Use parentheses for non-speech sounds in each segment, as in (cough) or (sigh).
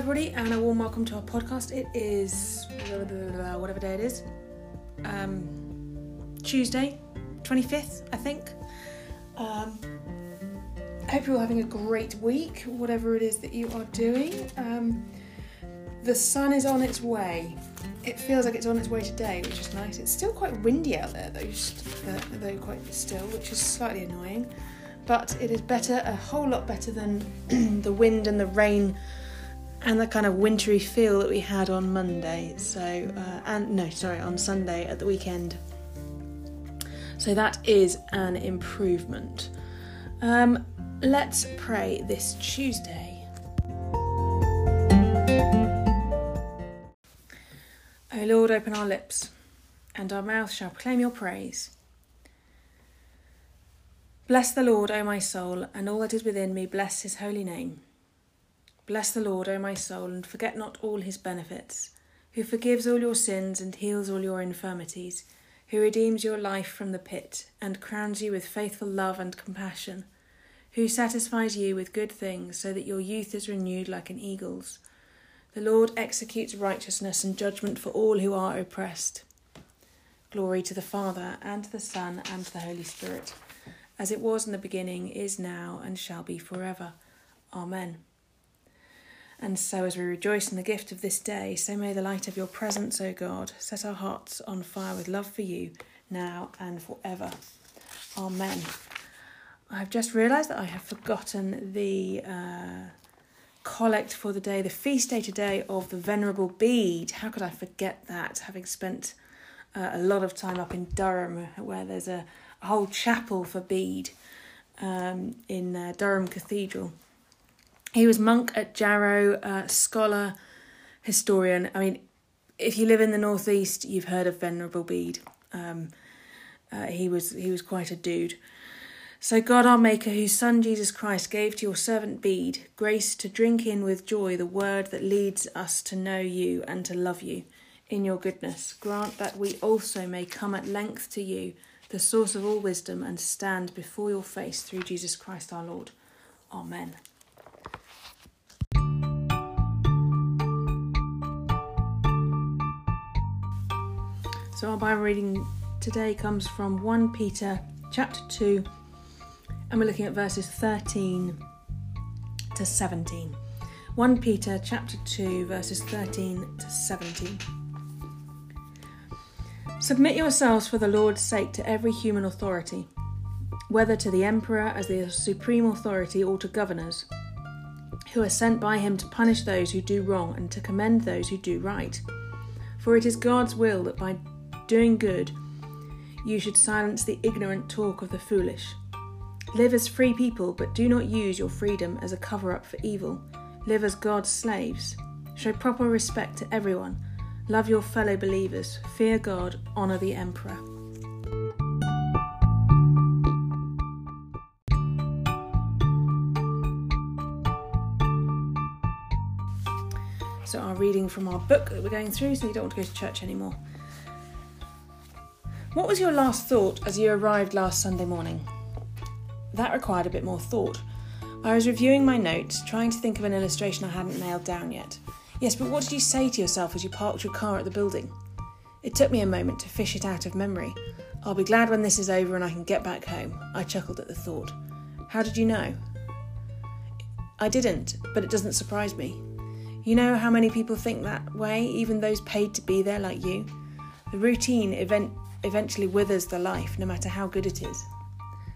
everybody, and a warm welcome to our podcast. It is whatever day it is, um, Tuesday, 25th, I think. Um, I hope you're all having a great week, whatever it is that you are doing. Um, the sun is on its way. It feels like it's on its way today, which is nice. It's still quite windy out there, though, though quite still, which is slightly annoying. But it is better, a whole lot better than (clears throat) the wind and the rain and the kind of wintry feel that we had on Monday. So, uh, and no, sorry, on Sunday at the weekend. So that is an improvement. Um, let's pray this Tuesday. O Lord, open our lips, and our mouth shall proclaim your praise. Bless the Lord, O my soul, and all that is within me, bless his holy name. Bless the Lord, O my soul, and forget not all his benefits, who forgives all your sins and heals all your infirmities, who redeems your life from the pit, and crowns you with faithful love and compassion, who satisfies you with good things, so that your youth is renewed like an eagle's. The Lord executes righteousness and judgment for all who are oppressed. Glory to the Father, and to the Son, and to the Holy Spirit, as it was in the beginning, is now, and shall be forever. Amen. And so, as we rejoice in the gift of this day, so may the light of your presence, O God, set our hearts on fire with love for you, now and forever. Amen. I've just realised that I have forgotten the uh, collect for the day, the feast day today of the Venerable Bede. How could I forget that, having spent uh, a lot of time up in Durham, where there's a, a whole chapel for Bede um, in uh, Durham Cathedral. He was monk at Jarrow, uh, scholar, historian. I mean, if you live in the northeast, you've heard of Venerable Bede. Um, uh, he was he was quite a dude. So God our Maker, whose Son Jesus Christ gave to your servant Bede grace to drink in with joy the word that leads us to know you and to love you in your goodness, grant that we also may come at length to you, the source of all wisdom, and stand before your face through Jesus Christ our Lord. Amen. So our Bible reading today comes from 1 Peter chapter 2 and we're looking at verses 13 to 17. 1 Peter chapter 2 verses 13 to 17. Submit yourselves for the Lord's sake to every human authority, whether to the emperor as the supreme authority or to governors, who are sent by him to punish those who do wrong and to commend those who do right. For it is God's will that by doing good, you should silence the ignorant talk of the foolish. Live as free people, but do not use your freedom as a cover up for evil. Live as God's slaves. Show proper respect to everyone. Love your fellow believers. Fear God. Honour the emperor. So, our reading from our book that we're going through, so you don't want to go to church anymore. What was your last thought as you arrived last Sunday morning? That required a bit more thought. I was reviewing my notes, trying to think of an illustration I hadn't nailed down yet. Yes, but what did you say to yourself as you parked your car at the building? It took me a moment to fish it out of memory. I'll be glad when this is over and I can get back home. I chuckled at the thought. How did you know? I didn't, but it doesn't surprise me. You know how many people think that way, even those paid to be there like you? The routine event eventually withers the life, no matter how good it is.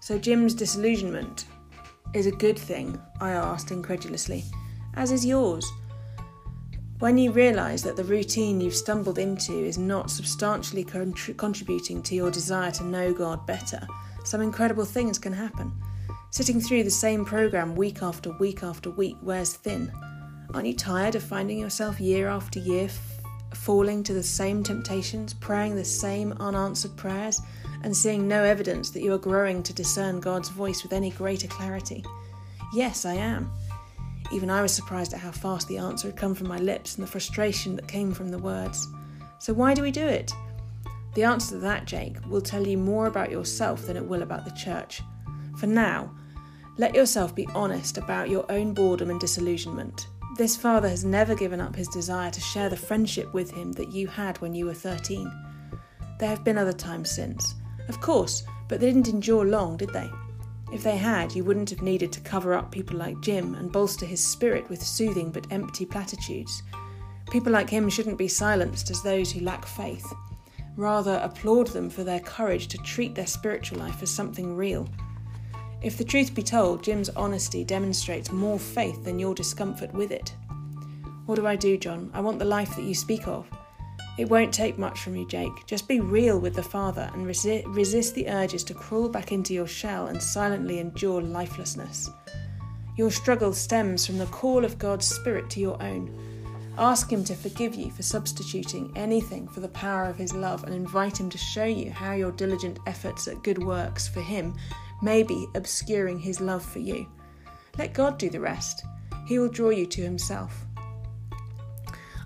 So Jim's disillusionment is a good thing, I asked incredulously, as is yours. When you realise that the routine you've stumbled into is not substantially contributing to your desire to know God better, some incredible things can happen. Sitting through the same programme week after week after week wears thin. Aren't you tired of finding yourself year after year falling to the same temptations, praying the same unanswered prayers, and seeing no evidence that you are growing to discern God's voice with any greater clarity? Yes, I am. Even I was surprised at how fast the answer had come from my lips and the frustration that came from the words. So, why do we do it? The answer to that, Jake, will tell you more about yourself than it will about the church. For now, let yourself be honest about your own boredom and disillusionment. This father has never given up his desire to share the friendship with him that you had when you were 13. There have been other times since, of course, but they didn't endure long, did they? If they had, you wouldn't have needed to cover up people like Jim and bolster his spirit with soothing but empty platitudes. People like him shouldn't be silenced as those who lack faith. Rather, applaud them for their courage to treat their spiritual life as something real. If the truth be told, Jim's honesty demonstrates more faith than your discomfort with it. What do I do, John? I want the life that you speak of. It won't take much from you, Jake. Just be real with the Father and resi- resist the urges to crawl back into your shell and silently endure lifelessness. Your struggle stems from the call of God's Spirit to your own. Ask Him to forgive you for substituting anything for the power of His love and invite Him to show you how your diligent efforts at good works for Him may be obscuring His love for you. Let God do the rest. He will draw you to Himself.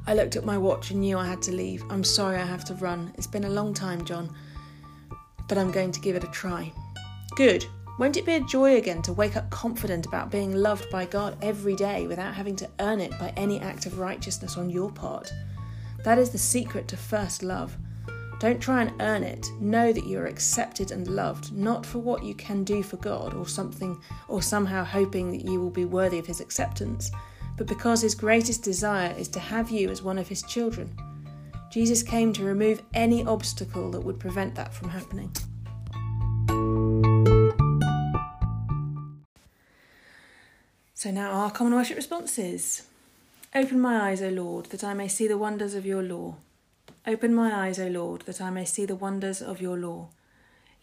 I looked at my watch and knew I had to leave. I'm sorry I have to run. It's been a long time, John, but I'm going to give it a try. Good. Won't it be a joy again to wake up confident about being loved by God every day without having to earn it by any act of righteousness on your part? That is the secret to first love. Don't try and earn it. Know that you are accepted and loved, not for what you can do for God or something, or somehow hoping that you will be worthy of His acceptance but because his greatest desire is to have you as one of his children. Jesus came to remove any obstacle that would prevent that from happening. So now our common worship responses. Open my eyes, O Lord, that I may see the wonders of your law. Open my eyes, O Lord, that I may see the wonders of your law.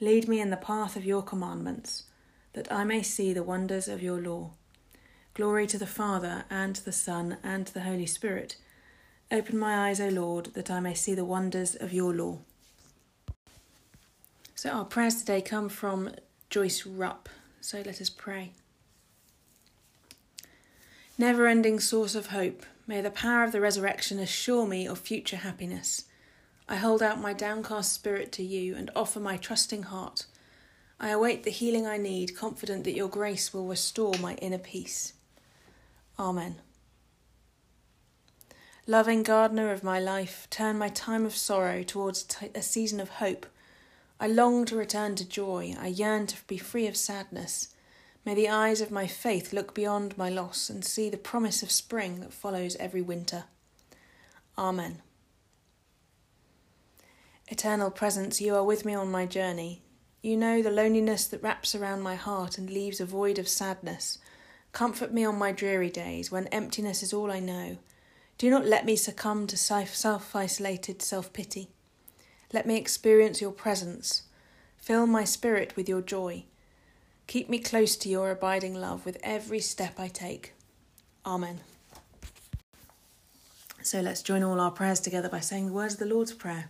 Lead me in the path of your commandments, that I may see the wonders of your law. Glory to the Father, and to the Son, and to the Holy Spirit. Open my eyes, O Lord, that I may see the wonders of your law. So, our prayers today come from Joyce Rupp. So, let us pray. Never ending source of hope, may the power of the resurrection assure me of future happiness. I hold out my downcast spirit to you and offer my trusting heart. I await the healing I need, confident that your grace will restore my inner peace. Amen. Loving gardener of my life, turn my time of sorrow towards t- a season of hope. I long to return to joy, I yearn to be free of sadness. May the eyes of my faith look beyond my loss and see the promise of spring that follows every winter. Amen. Eternal Presence, you are with me on my journey. You know the loneliness that wraps around my heart and leaves a void of sadness. Comfort me on my dreary days when emptiness is all I know. Do not let me succumb to self isolated self pity. Let me experience your presence. Fill my spirit with your joy. Keep me close to your abiding love with every step I take. Amen. So let's join all our prayers together by saying the words of the Lord's Prayer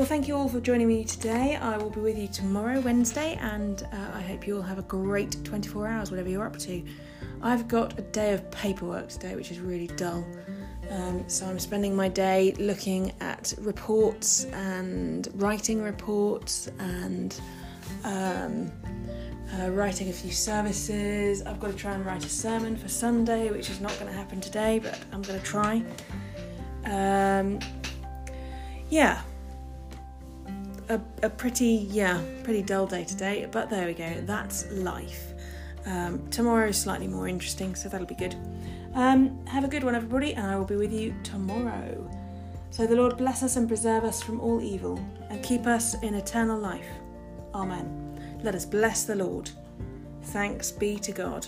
Well, thank you all for joining me today. I will be with you tomorrow, Wednesday, and uh, I hope you all have a great 24 hours, whatever you're up to. I've got a day of paperwork today, which is really dull. Um, so I'm spending my day looking at reports and writing reports and um, uh, writing a few services. I've got to try and write a sermon for Sunday, which is not going to happen today, but I'm going to try. Um, yeah, a, a pretty, yeah, pretty dull day today, but there we go, that's life. Um, tomorrow is slightly more interesting, so that'll be good. Um, have a good one, everybody, and I will be with you tomorrow. So the Lord bless us and preserve us from all evil, and keep us in eternal life. Amen. Let us bless the Lord. Thanks be to God.